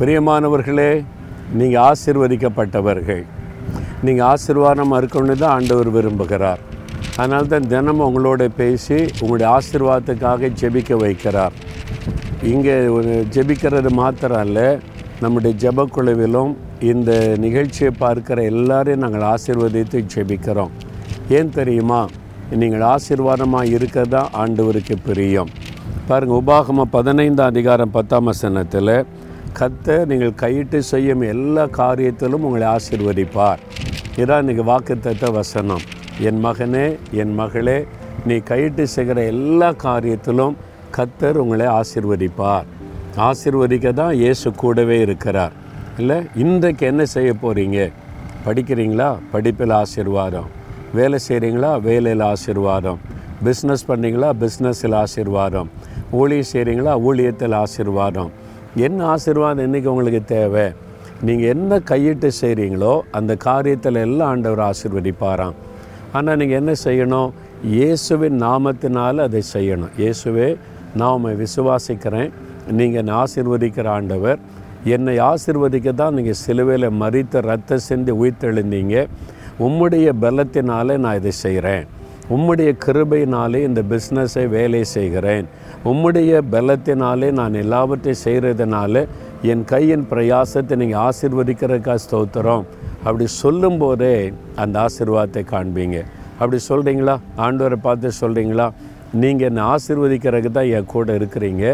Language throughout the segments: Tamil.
பிரியமானவர்களே நீங்கள் ஆசிர்வதிக்கப்பட்டவர்கள். நீங்கள் ஆசீர்வாதமாக இருக்கணும்னு தான் ஆண்டவர் விரும்புகிறார். அதனால தான் தினமும் உங்களோட பேசி உங்களுடைய ஆசிர்வாதத்துக்காக ஜெபிக்க வைக்கிறார். இங்கே ஒரு ஜெபிக்கிறது மாத்திரம் அல்ல நம்முடைய ஜபக்குழுவிலும் இந்த நிகழ்ச்சியை பார்க்குற எல்லாரையும் நாங்கள் ஆசிர்வதித்து ஜெபிக்கிறோம். ஏன் தெரியுமா? நீங்கள் ஆசீர்வாதமாக இருக்க தான் ஆண்டவருக்கு பிரியம். பாருங்கள் உபாகமம் பதினைந்தாம் அதிகாரம் பத்தாம் வசனத்தில் கத்த நீங்கள் கையிட்டு செய்யும் எல்லா காரியத்திலும் உங்களை ஆசீர்வதிப்பார். இதான் இன்றைக்கி வாக்குத்த வசனம். என் மகனே என் மகளே நீ கையிட்டு செய்கிற எல்லா காரியத்திலும் கத்தர் உங்களை ஆசீர்வதிப்பார். ஆசிர்வதிக்க தான் இயேசு கூடவே இருக்கிறார். இல்லை இன்றைக்கு என்ன செய்ய போகிறீங்க படிக்கிறீங்களா? படிப்பில் ஆசீர்வாதம். வேலை செய்கிறீங்களா வேலையில் ஆசீர்வாதம். பிஸ்னஸ் பண்ணீங்களா பிஸ்னஸில் ஆசிர்வாதம். ஊழியம் செய்கிறீங்களா ஊழியத்தில் ஆசீர்வாதம். என்ன ஆசீர்வாதம் இன்றைக்கி உங்களுக்கு தேவை? நீங்கள் என்ன கையிட்டு செய்கிறீங்களோ அந்த காரியத்தில் எல்லாம் ஆண்டவர் ஆசீர்வதிப்பாராம். ஆனால் நீங்கள் என்ன செய்யணும்? இயேசுவின் நாமத்தினால் அதை செய்யணும். இயேசுவே நான் உண்மை விசுவாசிக்கிறேன். நீங்கள் என்னை ஆசிர்வதிக்கிற ஆண்டவர். என்னை ஆசீர்வதிக்க தான் நீங்கள் சிலுவையில் மறித்த ரத்த செஞ்சு உயிர்த்தெழுந்தீங்க. உம்முடைய பலத்தினாலே நான் இதை செய்கிறேன் உம்முடைய கிருபையினாலே இந்த பிஸ்னஸை வேலை செய்கிறேன். உம்முடைய பலத்தினாலே நான் எல்லாவற்றையும் செய்கிறதுனால என் கையின் பிரயாசத்தை நீங்கள் ஆசிர்வதிக்கிறதுக்காக ஸ்தோத்திரம். அப்படி சொல்லும்போதே அந்த ஆசிர்வாதத்தை காண்பீங்க. அப்படி சொல்கிறீங்களா ஆண்டவரை பார்த்து சொல்கிறீங்களா நீங்கள் என்னை ஆசிர்வதிக்கிறதுக்கு தான் என் கூட இருக்கிறீங்க.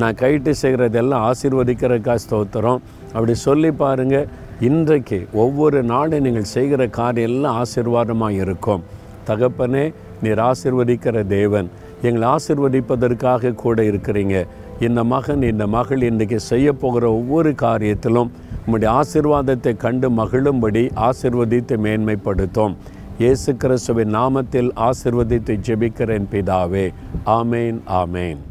நான் கைட்டு செய்கிறதெல்லாம் ஆசிர்வதிக்கிறதுக்காக ஸ்தோத்திரம். அப்படி சொல்லி பாருங்கள் இன்றைக்கு ஒவ்வொரு நாளும் நீங்கள் செய்கிற காரியம் எல்லாம் ஆசீர்வாதமாக இருக்கும். தகப்பனே நீர் ஆசிர்வதிக்கிற தேவன். எங்களை ஆசிர்வதிப்பதற்காக கூட இருக்கிறீங்க. இந்த மகன் இந்த மகள் இன்றைக்கு செய்ய போகிற ஒவ்வொரு காரியத்திலும் உம்முடைய ஆசிர்வாதத்தை கண்டு மகிழும்படி ஆசிர்வதித்து மேன்மைப்படுத்தும். இயேசு கிறிஸ்துவின் நாமத்தில் ஆசிர்வதித்து ஜெபிக்கிறேன் பிதாவே. ஆமேன் ஆமேன்.